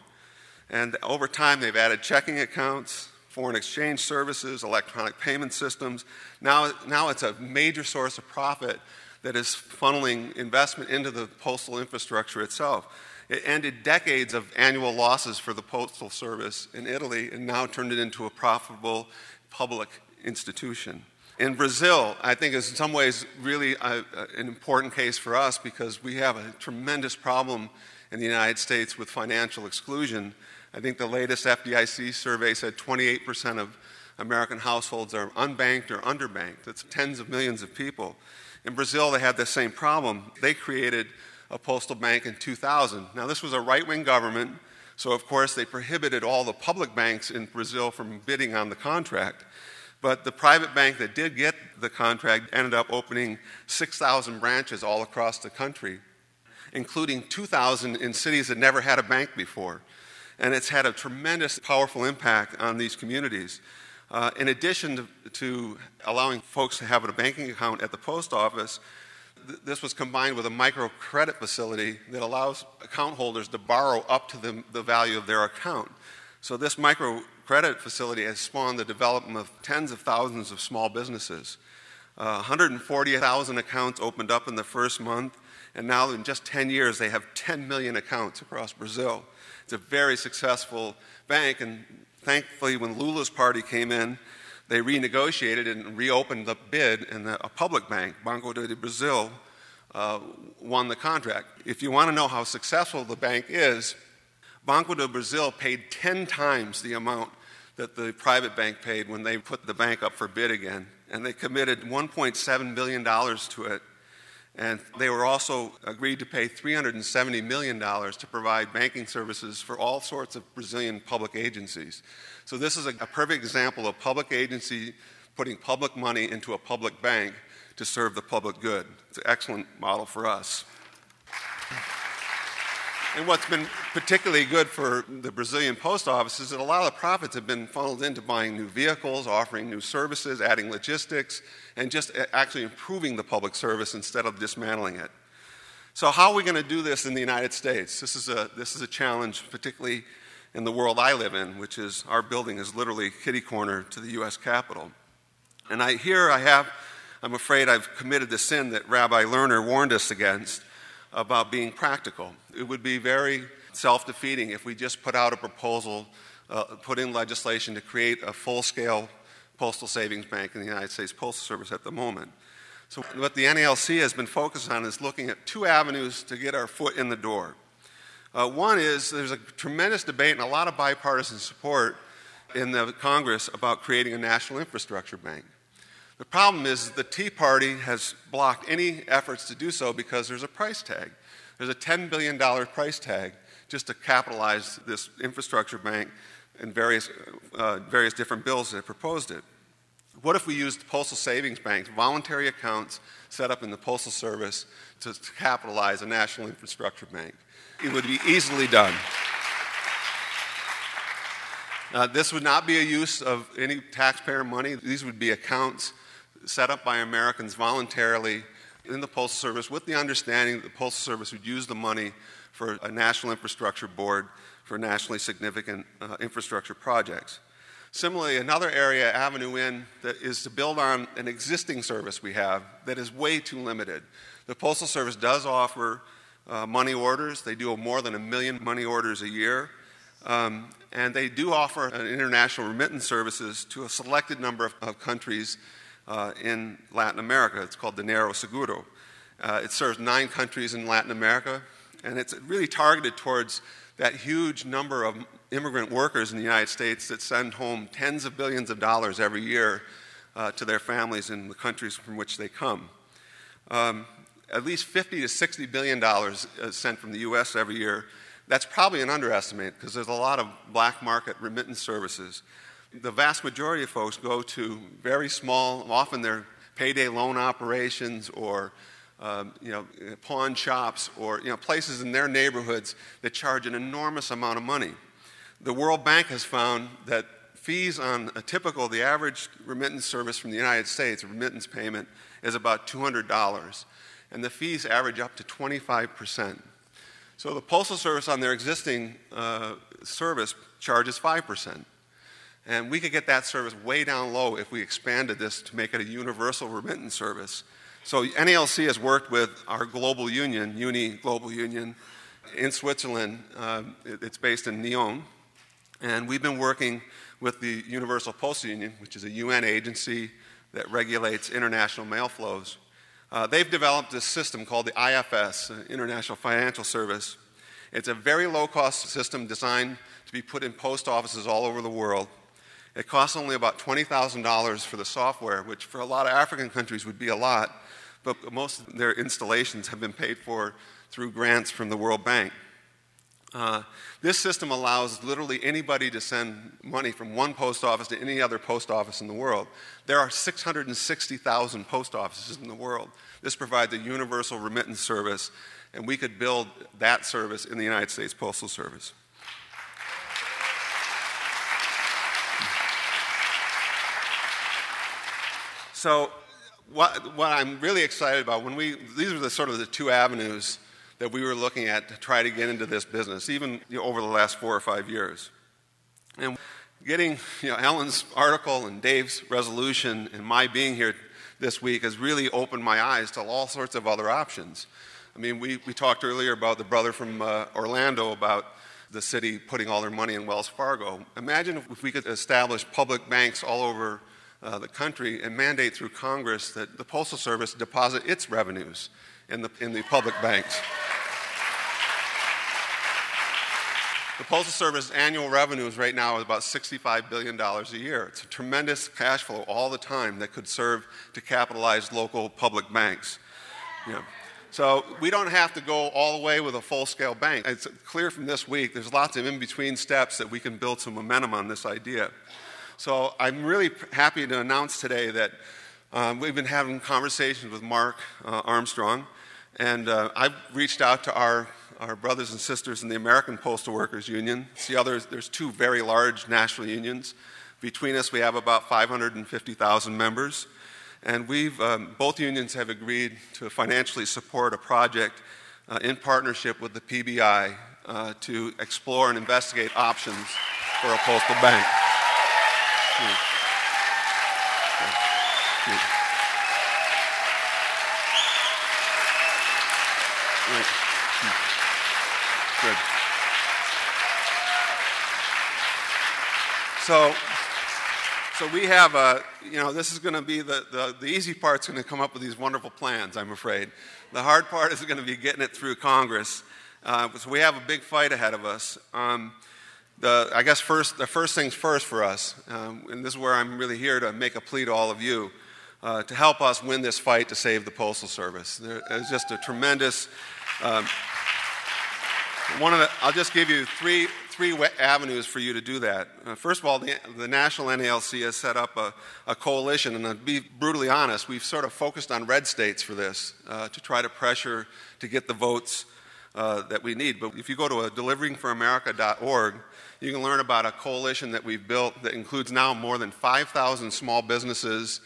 And over time, they've added checking accounts, foreign exchange services, electronic payment systems. Now, now it's a major source of profit that is funneling investment into the postal infrastructure itself. It ended decades of annual losses for the Postal Service in Italy and now turned it into a profitable public institution. In Brazil, I think is in some ways really a, an important case for us because we have a tremendous problem in the United States with financial exclusion. I think the latest FDIC survey said 28% of American households are unbanked or underbanked. That's tens of millions of people. In Brazil, they had the same problem. They created a postal bank in 2000. Now, this was a right wing government, so of course they prohibited all the public banks in Brazil from bidding on the contract. But the private bank that did get the contract ended up opening 6,000 branches all across the country, including 2,000 in cities that never had a bank before. And it's had a tremendous, powerful impact on these communities. Uh, in addition to, to, allowing folks to have a banking account at the post office, th- this was combined with a microcredit facility that allows account holders to borrow up to the, the value of their account. So, this microcredit facility has spawned the development of tens of thousands of small businesses. Uh, 140,000 accounts opened up in the first month, and now in just 10 years, they have 10 million accounts across Brazil. It's a very successful bank, and Thankfully, when Lula's party came in, they renegotiated and reopened the bid, and the, a public bank, Banco do Brasil, uh, won the contract. If you want to know how successful the bank is, Banco do Brasil paid 10 times the amount that the private bank paid when they put the bank up for bid again. And they committed $1.7 billion to it and they were also agreed to pay $370 million to provide banking services for all sorts of Brazilian public agencies. So, this is a, a perfect example of public agency putting public money into a public bank to serve the public good. It's an excellent model for us. And what's been particularly good for the Brazilian post office is that a lot of the profits have been funneled into buying new vehicles, offering new services, adding logistics, and just uh, actually improving the public service instead of dismantling it. So, how are we going to do this in the United States? This is a, this is a challenge, particularly in the world I live in, which is our building is literally kitty corner to the U.S. Capitol. And I, here I have, I'm afraid I've committed the sin that Rabbi Lerner warned us against about being practical. It would be very self defeating if we just put out a proposal, uh, put in legislation to create a full scale postal savings bank in the United States Postal Service at the moment. So, what the NALC has been focused on is looking at two avenues to get our foot in the door. Uh, one is there's a tremendous debate and a lot of bipartisan support in the Congress about creating a national infrastructure bank. The problem is the Tea Party has blocked any efforts to do so because there's a price tag. There's a $10 billion price tag just to capitalize this infrastructure bank and various, uh, various different bills that have proposed it. What if we used postal savings banks, voluntary accounts set up in the Postal Service to, to capitalize a national infrastructure bank? It would be easily done. Uh, this would not be a use of any taxpayer money. These would be accounts set up by Americans voluntarily in the Postal Service with the understanding that the Postal Service would use the money for a national infrastructure board for nationally significant uh, infrastructure projects. Similarly, another area, Avenue N, that is to build on an existing service we have that is way too limited. The Postal Service does offer uh, money orders. They do more than a million money orders a year. Um, and they do offer international remittance services to a selected number of, of countries uh, in Latin America. It's called Dinero Seguro. Uh, it serves nine countries in Latin America, and it's really targeted towards that huge number of immigrant workers in the United States that send home tens of billions of dollars every year uh, to their families in the countries from which they come. Um, at least 50 to 60 billion dollars sent from the U.S. every year. That's probably an underestimate because there's a lot of black market remittance services. The vast majority of folks go to very small, often they're payday loan operations or um, you know, pawn shops or you know, places in their neighborhoods that charge an enormous amount of money. The World Bank has found that fees on a typical, the average remittance service from the United States, a remittance payment, is about $200 and the fees average up to 25%. So the Postal Service on their existing uh, service charges 5%. And we could get that service way down low if we expanded this to make it a universal remittance service. So NALC has worked with our global union, Uni Global Union, in Switzerland. Uh, it's based in Nyon. And we've been working with the Universal Postal Union, which is a UN agency that regulates international mail flows. Uh, they've developed this system called the IFS, uh, International Financial Service. It's a very low cost system designed to be put in post offices all over the world. It costs only about $20,000 for the software, which for a lot of African countries would be a lot, but most of their installations have been paid for through grants from the World Bank. Uh, this system allows literally anybody to send money from one post office to any other post office in the world. There are 660,000 post offices in the world. This provides a universal remittance service, and we could build that service in the United States Postal Service. So, what, what I'm really excited about when we, these are the sort of the two avenues that we were looking at to try to get into this business, even you know, over the last four or five years. And getting you know, Ellen's article and Dave's resolution and my being here this week has really opened my eyes to all sorts of other options. I mean, we, we talked earlier about the brother from uh, Orlando about the city putting all their money in Wells Fargo. Imagine if we could establish public banks all over uh, the country and mandate through Congress that the Postal Service deposit its revenues in the, in the public banks. The Postal Service annual revenues right now is about $65 billion a year. It's a tremendous cash flow all the time that could serve to capitalize local public banks. Know. So we don't have to go all the way with a full scale bank. It's clear from this week there's lots of in between steps that we can build some momentum on this idea. So I'm really happy to announce today that um, we've been having conversations with Mark uh, Armstrong, and uh, I've reached out to our, our brothers and sisters in the American Postal Workers Union. See, others, there's two very large national unions. Between us, we have about 550,000 members, and we've um, both unions have agreed to financially support a project uh, in partnership with the PBI uh, to explore and investigate options for a postal bank. Good. So, so we have a, you know, this is going to be the, the, the easy part's going to come up with these wonderful plans, I'm afraid. The hard part is going to be getting it through Congress. Uh, so we have a big fight ahead of us. Um, the, I guess first, the first things first for us, um, and this is where I'm really here to make a plea to all of you uh, to help us win this fight to save the Postal Service. Is just a tremendous. Um, one of the, I'll just give you three, three avenues for you to do that. Uh, first of all, the, the, National NALC has set up a, a, coalition, and to be brutally honest, we've sort of focused on red states for this uh, to try to pressure to get the votes uh, that we need. But if you go to a deliveringforamerica.org, you can learn about a coalition that we've built that includes now more than 5,000 small businesses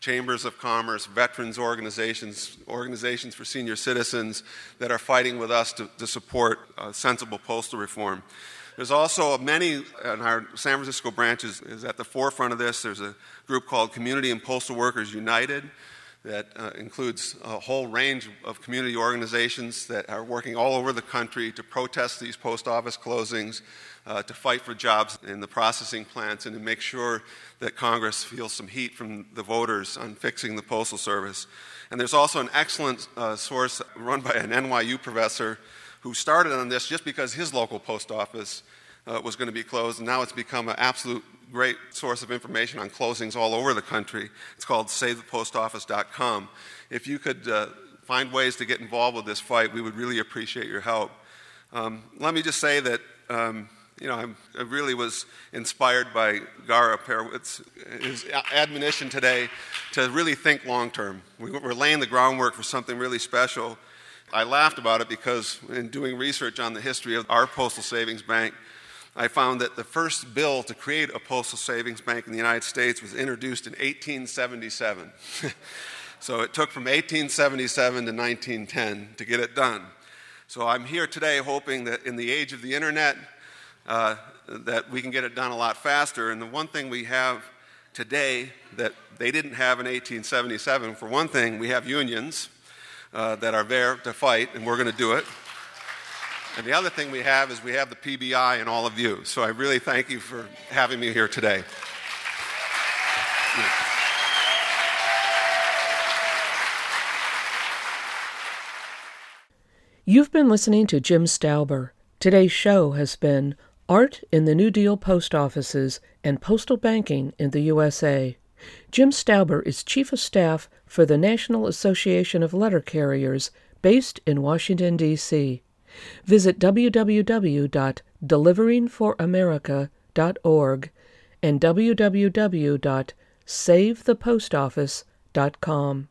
chambers of commerce, veterans organizations, organizations for senior citizens that are fighting with us to, to support uh, sensible postal reform. There's also many, and our San Francisco branch is, is, at the forefront of this. There's a group called Community and Postal Workers United that uh, includes a whole range of community organizations that are working all over the country to protest these post office closings, uh, to fight for jobs in the processing plants, and to make sure that Congress feels some heat from the voters on fixing the Postal Service. And there's also an excellent uh, source run by an NYU professor who started on this just because his local post office uh, was going to be closed, and now it's become an absolute great source of information on closings all over the country. It's called SaveThePostOffice.com. If you could uh, find ways to get involved with this fight, we would really appreciate your help. Um, let me just say that. Um, you know, I'm, i really was inspired by Gar Alperovitz's his admonition today to really think long term. We, we're laying the groundwork for something really special. I laughed about it because in doing research on the history of our postal savings bank, I found that the first bill to create a postal savings bank in the United States was introduced in 1877. *laughs* so it took from 1877 to 1910 to get it done. So I'm here today hoping that in the age of the internet, uh, that we can get it done a lot faster. And the one thing we have today that they didn't have in 1877, for one thing, we have unions uh, that are there to fight, and we're going to do it. And the other thing we have is we have the PBI and all of you. So I really thank you for having me here today. You've been listening to Jim Sauber. Today's show has been Art in the New Deal Post Offices and Postal Banking in the USA. Jim Sauber is Chief of Staff for the National Association of Letter Carriers based in Washington, D.C. Visit www.deliveringforamerica.org and www.savethepostoffice.com.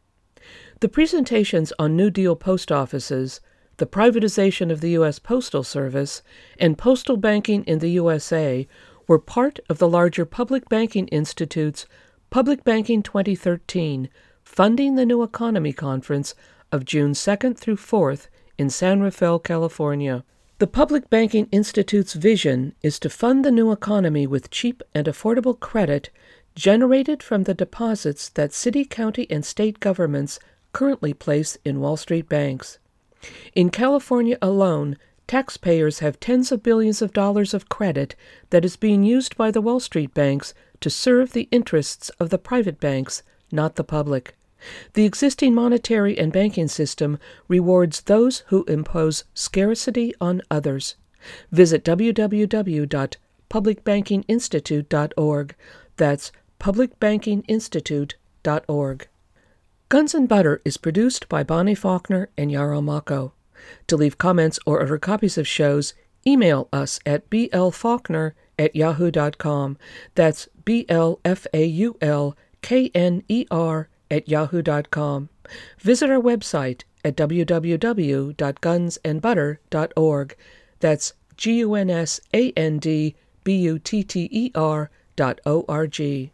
The presentations on New Deal post offices, the privatization of the U.S. Postal Service, and postal banking in the USA were part of the larger Public Banking Institute's Public Banking 2013 Funding the New Economy Conference of June 2nd through 4th in San Rafael, California. The Public Banking Institute's vision is to fund the new economy with cheap and affordable credit generated from the deposits that city, county, and state governments currently place in Wall Street banks. In California alone, taxpayers have tens of billions of dollars of credit that is being used by the Wall Street banks to serve the interests of the private banks, not the public. The existing monetary and banking system rewards those who impose scarcity on others. Visit www.publicbankinginstitute.org. That's publicbankinginstitute.org. Guns and Butter is produced by Bonnie Faulkner and Yarrow Mahko. To leave comments or order copies of shows, email us at blfaulkner at yahoo.com. That's B L F A U L K N E R at yahoo.com. Visit our website at www.gunsandbutter.org. That's G U N S A N D B U T T E R dot O R G.